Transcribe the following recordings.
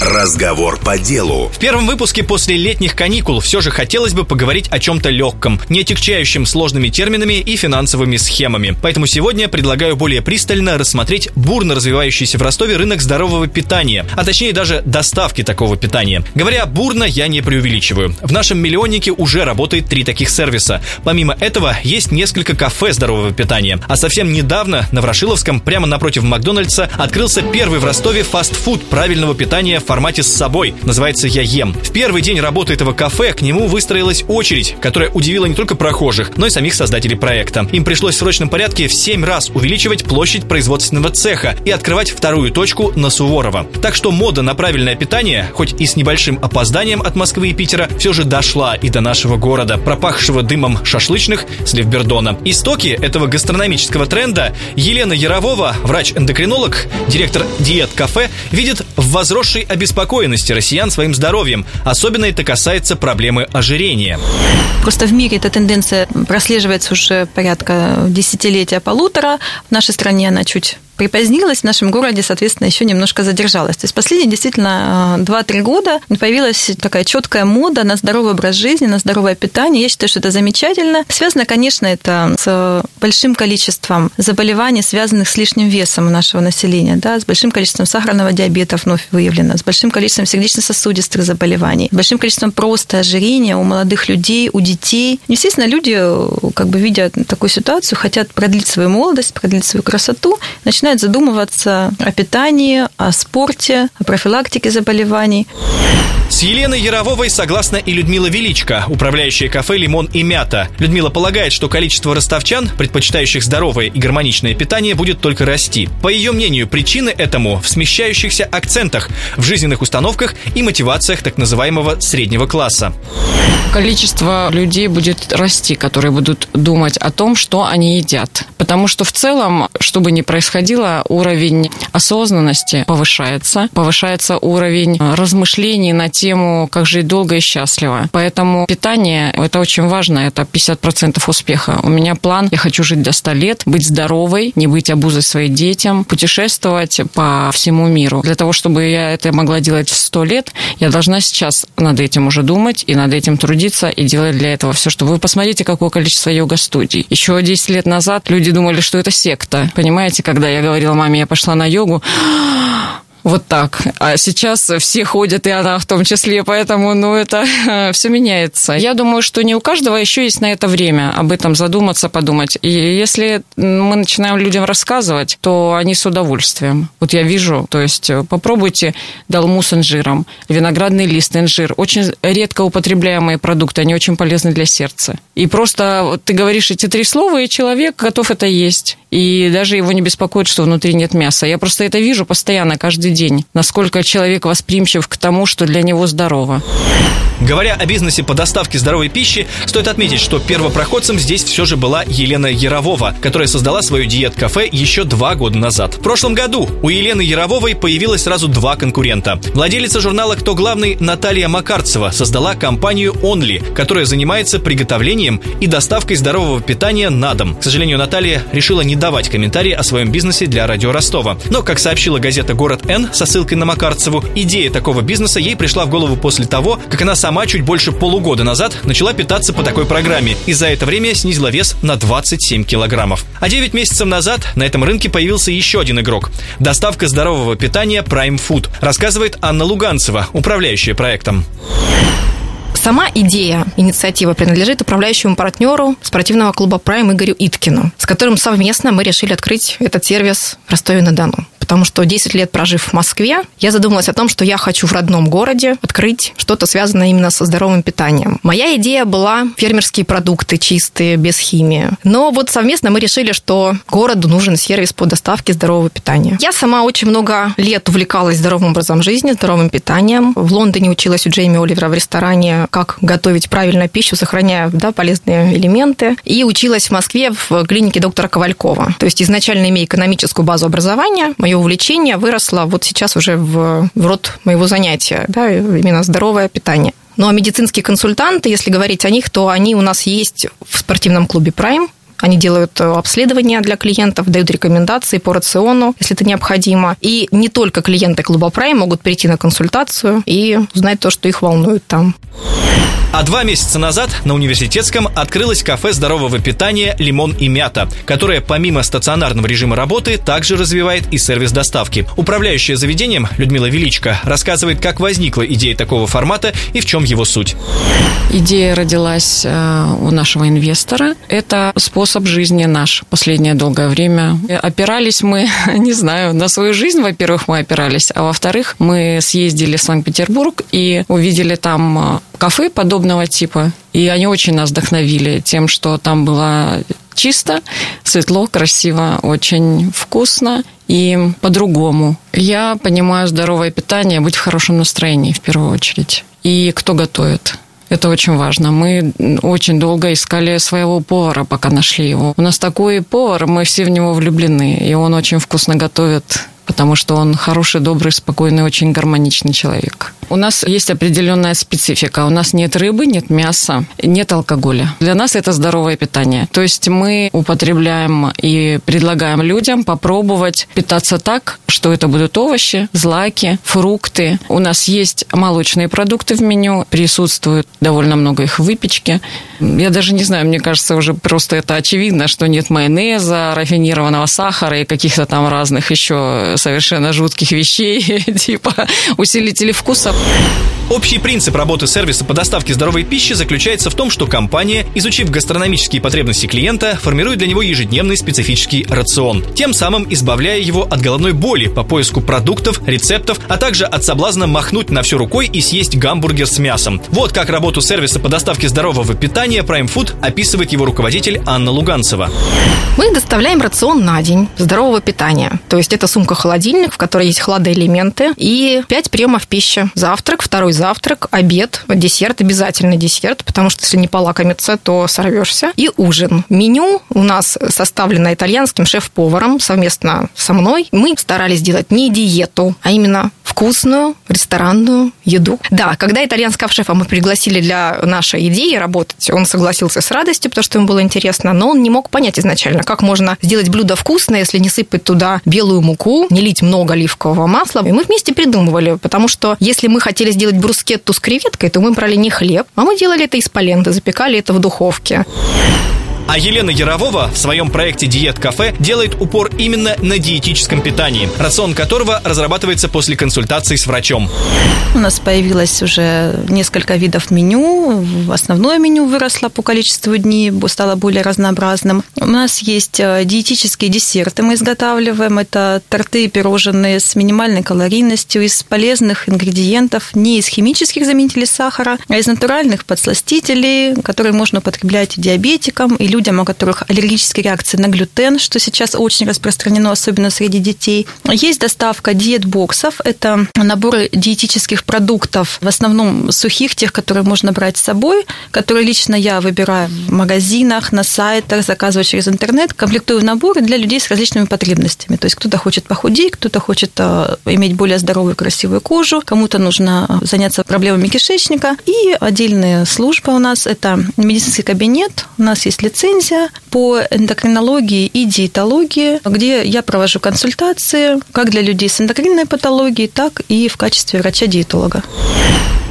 Разговор по делу. В первом выпуске после летних каникул все же хотелось бы поговорить о чем-то легком, не отягчающем сложными терминами и финансовыми схемами. Поэтому сегодня предлагаю более пристально рассмотреть бурно развивающийся в Ростове рынок здорового питания, а точнее даже доставки такого питания. Говоря бурно, я не преувеличиваю. В нашем миллионнике уже работает три таких сервиса. Помимо этого, есть несколько кафе здорового питания. А совсем недавно на Ворошиловском, прямо напротив Макдональдса, открылся первый в Ростове фастфуд правильного питания формате с собой. Называется «Я ем». В первый день работы этого кафе к нему выстроилась очередь, которая удивила не только прохожих, но и самих создателей проекта. Им пришлось в срочном порядке в 7 раз увеличивать площадь производственного цеха и открывать вторую точку на Суворова. Так что мода на правильное питание, хоть и с небольшим опозданием от Москвы и Питера, все же дошла и до нашего города, пропахшего дымом шашлычных с Левбердона. Истоки этого гастрономического тренда Елена Яровова, врач-эндокринолог, директор диет-кафе, видит в возросшей обеспокоенности россиян своим здоровьем. Особенно это касается проблемы ожирения. Просто в мире эта тенденция прослеживается уже порядка десятилетия полутора. В нашей стране она чуть припозднилась, в нашем городе, соответственно, еще немножко задержалась. То есть последние действительно 2-3 года появилась такая четкая мода на здоровый образ жизни, на здоровое питание. Я считаю, что это замечательно. Связано, конечно, это с большим количеством заболеваний, связанных с лишним весом у нашего населения, да, с большим количеством сахарного диабета вновь выявлено, с большим количеством сердечно-сосудистых заболеваний, с большим количеством просто ожирения у молодых людей, у детей. Естественно, люди, как бы видя такую ситуацию, хотят продлить свою молодость, продлить свою красоту, начинают начинают задумываться о питании, о спорте, о профилактике заболеваний. С Еленой Ярововой согласна и Людмила Величко, управляющая кафе «Лимон и мята». Людмила полагает, что количество ростовчан, предпочитающих здоровое и гармоничное питание, будет только расти. По ее мнению, причины этому в смещающихся акцентах, в жизненных установках и мотивациях так называемого среднего класса. Количество людей будет расти, которые будут думать о том, что они едят. Потому что в целом, что бы ни происходило, уровень осознанности повышается, повышается уровень размышлений на тему, как жить долго и счастливо. Поэтому питание – это очень важно, это 50% успеха. У меня план, я хочу жить до 100 лет, быть здоровой, не быть обузой своим детям, путешествовать по всему миру. Для того, чтобы я это могла делать в 100 лет, я должна сейчас над этим уже думать и над этим трудиться и делать для этого все, что вы посмотрите, какое количество йога-студий. Еще 10 лет назад люди думали, что это секта. Понимаете, когда я говорила маме, я пошла на йогу, вот так. А сейчас все ходят, и она в том числе, поэтому, ну, это все меняется. Я думаю, что не у каждого еще есть на это время об этом задуматься, подумать. И если мы начинаем людям рассказывать, то они с удовольствием. Вот я вижу, то есть попробуйте долму с инжиром, виноградный лист, инжир. Очень редко употребляемые продукты, они очень полезны для сердца. И просто ты говоришь эти три слова, и человек готов это есть. И даже его не беспокоит, что внутри нет мяса. Я просто это вижу постоянно, каждый день, насколько человек восприимчив к тому, что для него здорово. Говоря о бизнесе по доставке здоровой пищи, стоит отметить, что первопроходцем здесь все же была Елена Яровова, которая создала свою диет-кафе еще два года назад. В прошлом году у Елены Ярововой появилось сразу два конкурента. Владелица журнала «Кто главный» Наталья Макарцева создала компанию Only, которая занимается приготовлением и доставкой здорового питания на дом. К сожалению, Наталья решила не давать комментарии о своем бизнесе для радио Ростова. Но, как сообщила газета «Город Н» со ссылкой на Макарцеву, идея такого бизнеса ей пришла в голову после того, как она сама чуть больше полугода назад начала питаться по такой программе и за это время снизила вес на 27 килограммов. А 9 месяцев назад на этом рынке появился еще один игрок. Доставка здорового питания Prime Food, рассказывает Анна Луганцева, управляющая проектом. Сама идея, инициатива принадлежит управляющему партнеру спортивного клуба «Прайм» Игорю Иткину, с которым совместно мы решили открыть этот сервис в Ростове-на-Дону потому что 10 лет прожив в Москве, я задумалась о том, что я хочу в родном городе открыть что-то связанное именно со здоровым питанием. Моя идея была фермерские продукты чистые, без химии. Но вот совместно мы решили, что городу нужен сервис по доставке здорового питания. Я сама очень много лет увлекалась здоровым образом жизни, здоровым питанием. В Лондоне училась у Джейми Оливера в ресторане, как готовить правильно пищу, сохраняя да, полезные элементы. И училась в Москве в клинике доктора Ковалькова. То есть изначально имея экономическую базу образования, мое увлечение выросло вот сейчас уже в, в род моего занятия, да, именно здоровое питание. Ну а медицинские консультанты, если говорить о них, то они у нас есть в спортивном клубе Prime. Они делают э, обследования для клиентов, дают рекомендации по рациону, если это необходимо. И не только клиенты клуба Prime могут прийти на консультацию и узнать то, что их волнует там. А два месяца назад на университетском открылось кафе здорового питания «Лимон и мята», которое помимо стационарного режима работы также развивает и сервис доставки. Управляющая заведением Людмила Величко рассказывает, как возникла идея такого формата и в чем его суть. Идея родилась э, у нашего инвестора. Это способ жизни наш последнее долгое время. Опирались мы, не знаю, на свою жизнь, во-первых, мы опирались, а во-вторых, мы съездили в Санкт-Петербург и увидели там э, кафе подобного типа. И они очень нас вдохновили тем, что там было чисто, светло, красиво, очень вкусно и по-другому. Я понимаю здоровое питание, быть в хорошем настроении в первую очередь. И кто готовит. Это очень важно. Мы очень долго искали своего повара, пока нашли его. У нас такой повар, мы все в него влюблены, и он очень вкусно готовит потому что он хороший, добрый, спокойный, очень гармоничный человек. У нас есть определенная специфика. У нас нет рыбы, нет мяса, нет алкоголя. Для нас это здоровое питание. То есть мы употребляем и предлагаем людям попробовать питаться так, что это будут овощи, злаки, фрукты. У нас есть молочные продукты в меню, присутствует довольно много их в выпечке. Я даже не знаю, мне кажется, уже просто это очевидно, что нет майонеза, рафинированного сахара и каких-то там разных еще совершенно жутких вещей, типа усилители вкуса. Общий принцип работы сервиса по доставке здоровой пищи заключается в том, что компания, изучив гастрономические потребности клиента, формирует для него ежедневный специфический рацион, тем самым избавляя его от головной боли по поиску продуктов, рецептов, а также от соблазна махнуть на все рукой и съесть гамбургер с мясом. Вот как работу сервиса по доставке здорового питания Prime Food описывает его руководитель Анна Луганцева. Мы доставляем рацион на день здорового питания. То есть это сумка-холодильник, в которой есть хладоэлементы и 5 приемов пищи. Завтрак, второй завтрак, обед, десерт, обязательно десерт, потому что если не полакомиться, то сорвешься. И ужин. Меню у нас составлено итальянским шеф-поваром совместно со мной. Мы старались сделать не диету, а именно вкусную ресторанную еду. Да, когда итальянского шефа мы пригласили для нашей идеи работать, он согласился с радостью, потому что ему было интересно, но он не мог понять изначально, как можно сделать блюдо вкусное, если не сыпать туда белую муку, не лить много оливкового масла. И мы вместе придумывали, потому что если мы хотели сделать брускетту с креветкой, то мы брали не хлеб, а мы делали это из поленты, запекали это в духовке. А Елена Ярового в своем проекте «Диет Кафе» делает упор именно на диетическом питании, рацион которого разрабатывается после консультации с врачом. У нас появилось уже несколько видов меню. Основное меню выросло по количеству дней, стало более разнообразным. У нас есть э, диетические десерты, мы изготавливаем. Это торты и пирожные с минимальной калорийностью, из полезных ингредиентов, не из химических заменителей сахара, а из натуральных подсластителей, которые можно употреблять диабетикам и людям, людям, у которых аллергические реакции на глютен, что сейчас очень распространено, особенно среди детей. Есть доставка диетбоксов. Это наборы диетических продуктов, в основном сухих, тех, которые можно брать с собой, которые лично я выбираю в магазинах, на сайтах, заказываю через интернет, комплектую наборы для людей с различными потребностями. То есть кто-то хочет похудеть, кто-то хочет э, иметь более здоровую, красивую кожу, кому-то нужно заняться проблемами кишечника. И отдельная служба у нас – это медицинский кабинет. У нас есть лицей лицензия по эндокринологии и диетологии, где я провожу консультации как для людей с эндокринной патологией, так и в качестве врача-диетолога.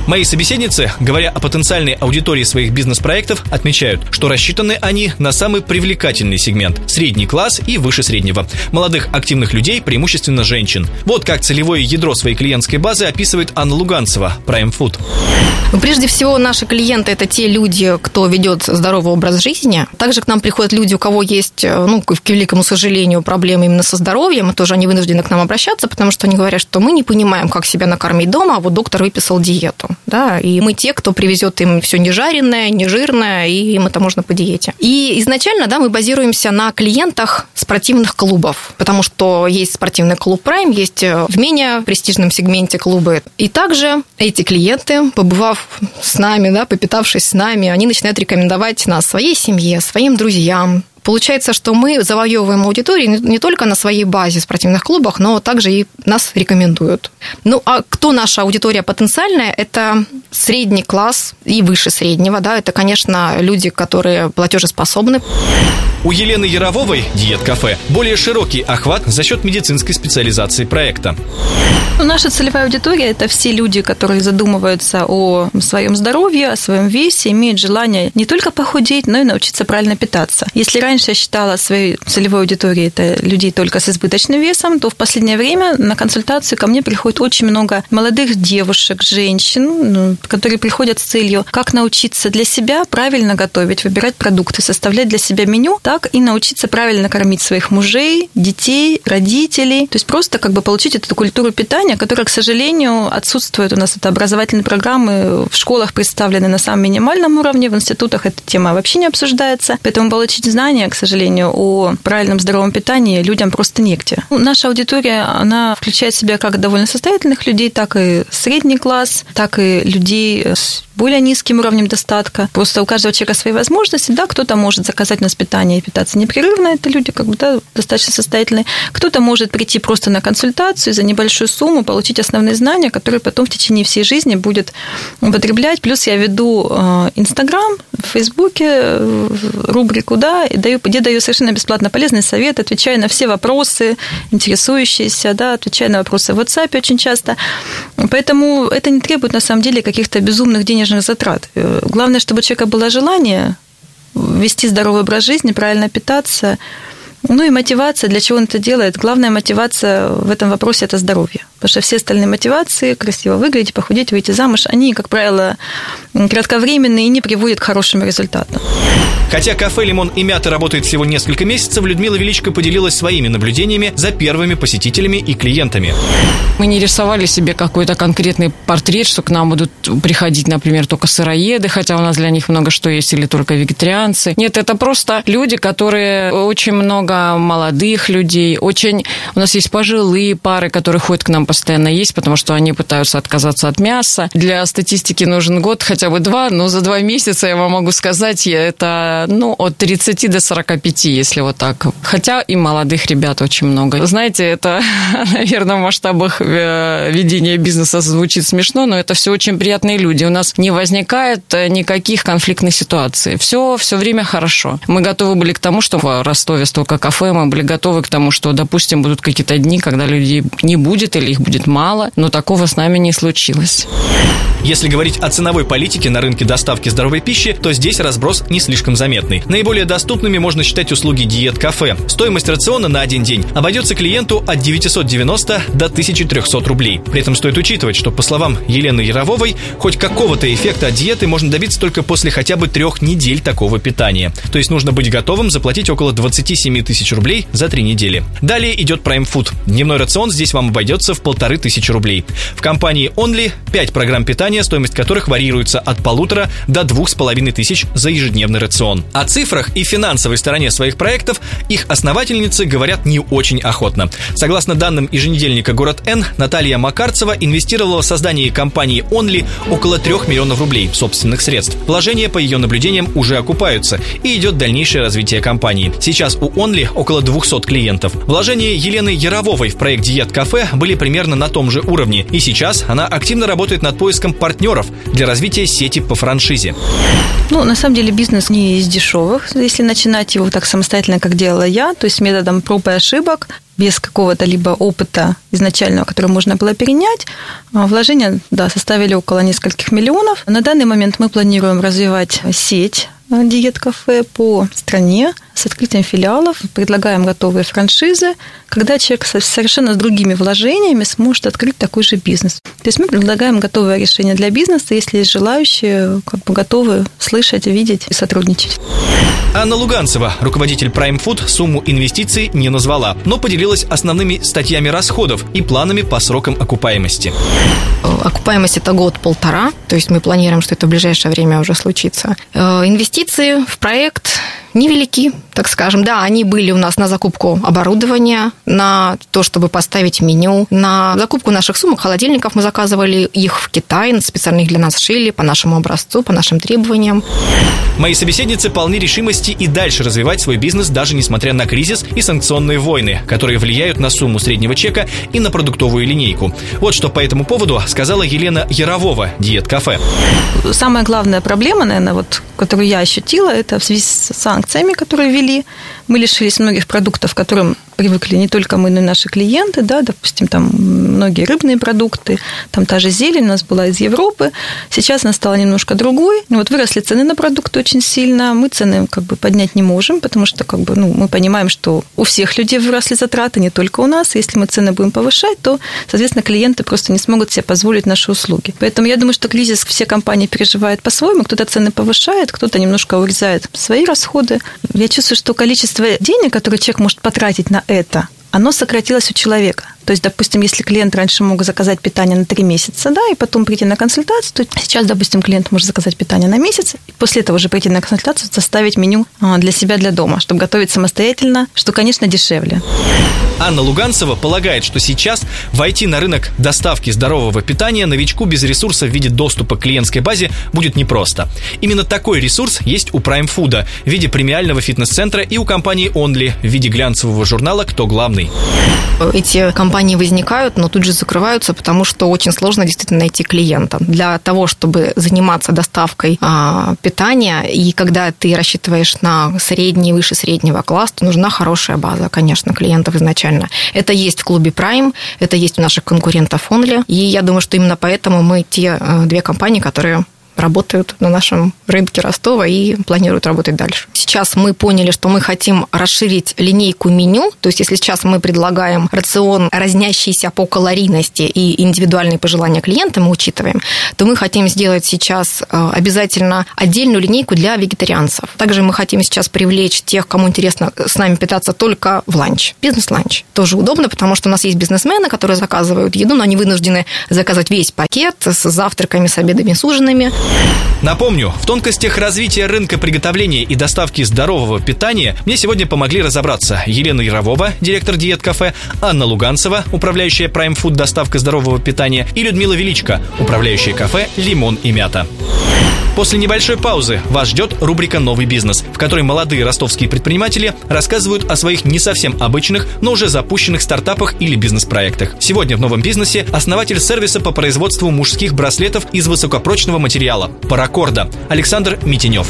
Мои собеседницы, говоря о потенциальной аудитории своих бизнес-проектов, отмечают, что рассчитаны они на самый привлекательный сегмент – средний класс и выше среднего. Молодых активных людей, преимущественно женщин. Вот как целевое ядро своей клиентской базы описывает Анна Луганцева, Prime Food. Ну, прежде всего, наши клиенты – это те люди, кто ведет здоровый образ жизни. Также к нам приходят люди, у кого есть, э, ну, к великому сожалению, проблемы именно со здоровьем, и тоже они вынуждены к нам обращаться, потому что они говорят, что мы не понимаем, как себя накормить дома, а вот доктор выписал диету да, и мы те, кто привезет им все не жареное, не жирное, и им это можно по диете. И изначально, да, мы базируемся на клиентах спортивных клубов, потому что есть спортивный клуб Prime, есть э, в менее престижном сегменте клубы. И также эти клиенты, побывав с нами, да, попитавшись с нами, они начинают рекомендовать нас своей семье, своим друзьям, Получается, что мы завоевываем аудиторию не только на своей базе в спортивных клубах, но также и нас рекомендуют. Ну, а кто наша аудитория потенциальная? Это средний класс и выше среднего, да, это, конечно, люди, которые платежеспособны. У Елены Ярововой «Диет-кафе» более широкий охват за счет медицинской специализации проекта. Ну, наша целевая аудитория – это все люди, которые задумываются о своем здоровье, о своем весе, имеют желание не только похудеть, но и научиться правильно питаться. Если раньше я считала своей целевой аудиторией это людей только с избыточным весом, то в последнее время на консультацию ко мне приходит очень много молодых девушек, женщин, ну, которые приходят с целью, как научиться для себя правильно готовить, выбирать продукты, составлять для себя меню, так и научиться правильно кормить своих мужей, детей, родителей. То есть просто как бы получить эту культуру питания, которая, к сожалению, отсутствует у нас. Это образовательные программы в школах представлены на самом минимальном уровне, в институтах эта тема вообще не обсуждается. Поэтому получить знания, к сожалению, о правильном здоровом питании людям просто негде. Ну, наша аудитория, она включает в себя как довольно состоятельных людей, так и средний класс, так и людей с более низким уровнем достатка. Просто у каждого человека свои возможности, да, кто-то может заказать нас питание и питаться непрерывно, это люди как бы, да, достаточно состоятельные. Кто-то может прийти просто на консультацию за небольшую сумму, получить основные знания, которые потом в течение всей жизни будет употреблять. Плюс я веду э, Инстаграм, в Фейсбуке э, рубрику, да, и даю, где даю совершенно бесплатно полезный совет, отвечаю на все вопросы интересующиеся, да, отвечаю на вопросы в WhatsApp очень часто. Поэтому это не требует, на самом деле, каких-то безумных денежных затрат. Э, главное, чтобы у человека было желание вести здоровый образ жизни, правильно питаться, ну и мотивация, для чего он это делает. Главная мотивация в этом вопросе – это здоровье. Потому что все остальные мотивации, красиво выглядеть, похудеть, выйти замуж, они, как правило, кратковременные и не приводят к хорошим результатам. Хотя кафе «Лимон» и «Мята» работает всего несколько месяцев, Людмила Величко поделилась своими наблюдениями за первыми посетителями и клиентами. Мы не рисовали себе какой-то конкретный портрет, что к нам будут приходить, например, только сыроеды, хотя у нас для них много что есть, или только вегетарианцы. Нет, это просто люди, которые очень много молодых людей, очень... У нас есть пожилые пары, которые ходят к нам постоянно есть, потому что они пытаются отказаться от мяса. Для статистики нужен год, хотя бы два, но за два месяца я вам могу сказать, это ну, от 30 до 45, если вот так. Хотя и молодых ребят очень много. Знаете, это, наверное, в масштабах э, ведения бизнеса звучит смешно, но это все очень приятные люди. У нас не возникает э, никаких конфликтных ситуаций. Все, все время хорошо. Мы готовы были к тому, что в Ростове столько кафе, мы были готовы к тому, что, допустим, будут какие-то дни, когда людей не будет или их будет мало, но такого с нами не случилось. Если говорить о ценовой политике на рынке доставки здоровой пищи, то здесь разброс не слишком заметный. Наиболее доступными можно считать услуги диет-кафе. Стоимость рациона на один день обойдется клиенту от 990 до 1300 рублей. При этом стоит учитывать, что, по словам Елены Ярововой, хоть какого-то эффекта от диеты можно добиться только после хотя бы трех недель такого питания. То есть нужно быть готовым заплатить около 27 тысяч рублей за три недели. Далее идет Prime Food. Дневной рацион здесь вам обойдется в полторы тысячи рублей. В компании Only 5 программ питания, стоимость которых варьируется от полутора до двух с половиной тысяч за ежедневный рацион. О цифрах и финансовой стороне своих проектов их основательницы говорят не очень охотно. Согласно данным еженедельника «Город Н», Наталья Макарцева инвестировала в создание компании Only около 3 миллионов рублей собственных средств. Вложения, по ее наблюдениям, уже окупаются и идет дальнейшее развитие компании. Сейчас у Only около 200 клиентов. Вложения Елены Ярововой в проект «Диет Кафе» были примерно на том же уровне, и сейчас она активно работает над поиском партнеров для развития сети по франшизе. Ну, на самом деле бизнес не из дешевых, если начинать его так самостоятельно, как делала я, то есть методом проб и ошибок, без какого-то либо опыта изначального, который можно было перенять. А вложения, да, составили около нескольких миллионов. На данный момент мы планируем развивать сеть диет-кафе по стране с открытием филиалов. Предлагаем готовые франшизы, когда человек совершенно с другими вложениями сможет открыть такой же бизнес. То есть мы предлагаем готовое решение для бизнеса, если есть желающие, как бы готовы слышать, видеть и сотрудничать. Анна Луганцева, руководитель Prime Food, сумму инвестиций не назвала, но поделилась основными статьями расходов и планами по срокам окупаемости. Окупаемость это год-полтора, то есть мы планируем, что это в ближайшее время уже случится. Э, инвестиции в проект невелики, так скажем. Да, они были у нас на закупку оборудования, на то, чтобы поставить меню, на закупку наших сумок, холодильников. Мы заказывали их в Китай, специально их для нас шили по нашему образцу, по нашим требованиям. Мои собеседницы полны решимости и дальше развивать свой бизнес, даже несмотря на кризис и санкционные войны, которые влияют на сумму среднего чека и на продуктовую линейку. Вот что по этому поводу сказала Елена Ярового, диет-кафе. Самая главная проблема, наверное, вот, которую я ощутила, это в связи с санкциями, которые ввели. Lee Мы лишились многих продуктов, к которым привыкли не только мы, но и наши клиенты, да, допустим, там многие рыбные продукты, там та же зелень у нас была из Европы, сейчас она стала немножко другой, вот выросли цены на продукты очень сильно, мы цены как бы поднять не можем, потому что как бы, ну, мы понимаем, что у всех людей выросли затраты, не только у нас, если мы цены будем повышать, то, соответственно, клиенты просто не смогут себе позволить наши услуги. Поэтому я думаю, что кризис все компании переживают по-своему, кто-то цены повышает, кто-то немножко урезает свои расходы. Я чувствую, что количество денег, которые человек может потратить на это, оно сократилось у человека. То есть, допустим, если клиент раньше мог заказать питание на три месяца, да, и потом прийти на консультацию, то сейчас, допустим, клиент может заказать питание на месяц, и после этого уже прийти на консультацию, составить меню а, для себя, для дома, чтобы готовить самостоятельно, что, конечно, дешевле. Анна Луганцева полагает, что сейчас войти на рынок доставки здорового питания новичку без ресурса в виде доступа к клиентской базе будет непросто. Именно такой ресурс есть у Prime Food в виде премиального фитнес-центра и у компании Only в виде глянцевого журнала «Кто главный». Эти компании возникают, но тут же закрываются, потому что очень сложно действительно найти клиента. Для того, чтобы заниматься доставкой а, питания, и когда ты рассчитываешь на средний, выше среднего класс, то нужна хорошая база, конечно, клиентов изначально. Это есть в клубе Prime, это есть у наших конкурентов Only, и я думаю, что именно поэтому мы те а, две компании, которые работают на нашем рынке Ростова и планируют работать дальше. Сейчас мы поняли, что мы хотим расширить линейку меню, то есть если сейчас мы предлагаем рацион, разнящийся по калорийности и индивидуальные пожелания клиента мы учитываем, то мы хотим сделать сейчас э, обязательно отдельную линейку для вегетарианцев. Также мы хотим сейчас привлечь тех, кому интересно с нами питаться только в ланч. Бизнес-ланч. Тоже удобно, потому что у нас есть бизнесмены, которые заказывают еду, но они вынуждены заказать весь пакет с завтраками, с обедами, с ужинами. Напомню, в тонкостях развития рынка приготовления и доставки здорового питания мне сегодня помогли разобраться Елена Яровова, директор диет-кафе, Анна Луганцева, управляющая Prime Food доставка здорового питания и Людмила Величко, управляющая кафе «Лимон и мята». После небольшой паузы вас ждет рубрика «Новый бизнес», в которой молодые ростовские предприниматели рассказывают о своих не совсем обычных, но уже запущенных стартапах или бизнес-проектах. Сегодня в «Новом бизнесе» основатель сервиса по производству мужских браслетов из высокопрочного материала – паракорда Александр Митинев.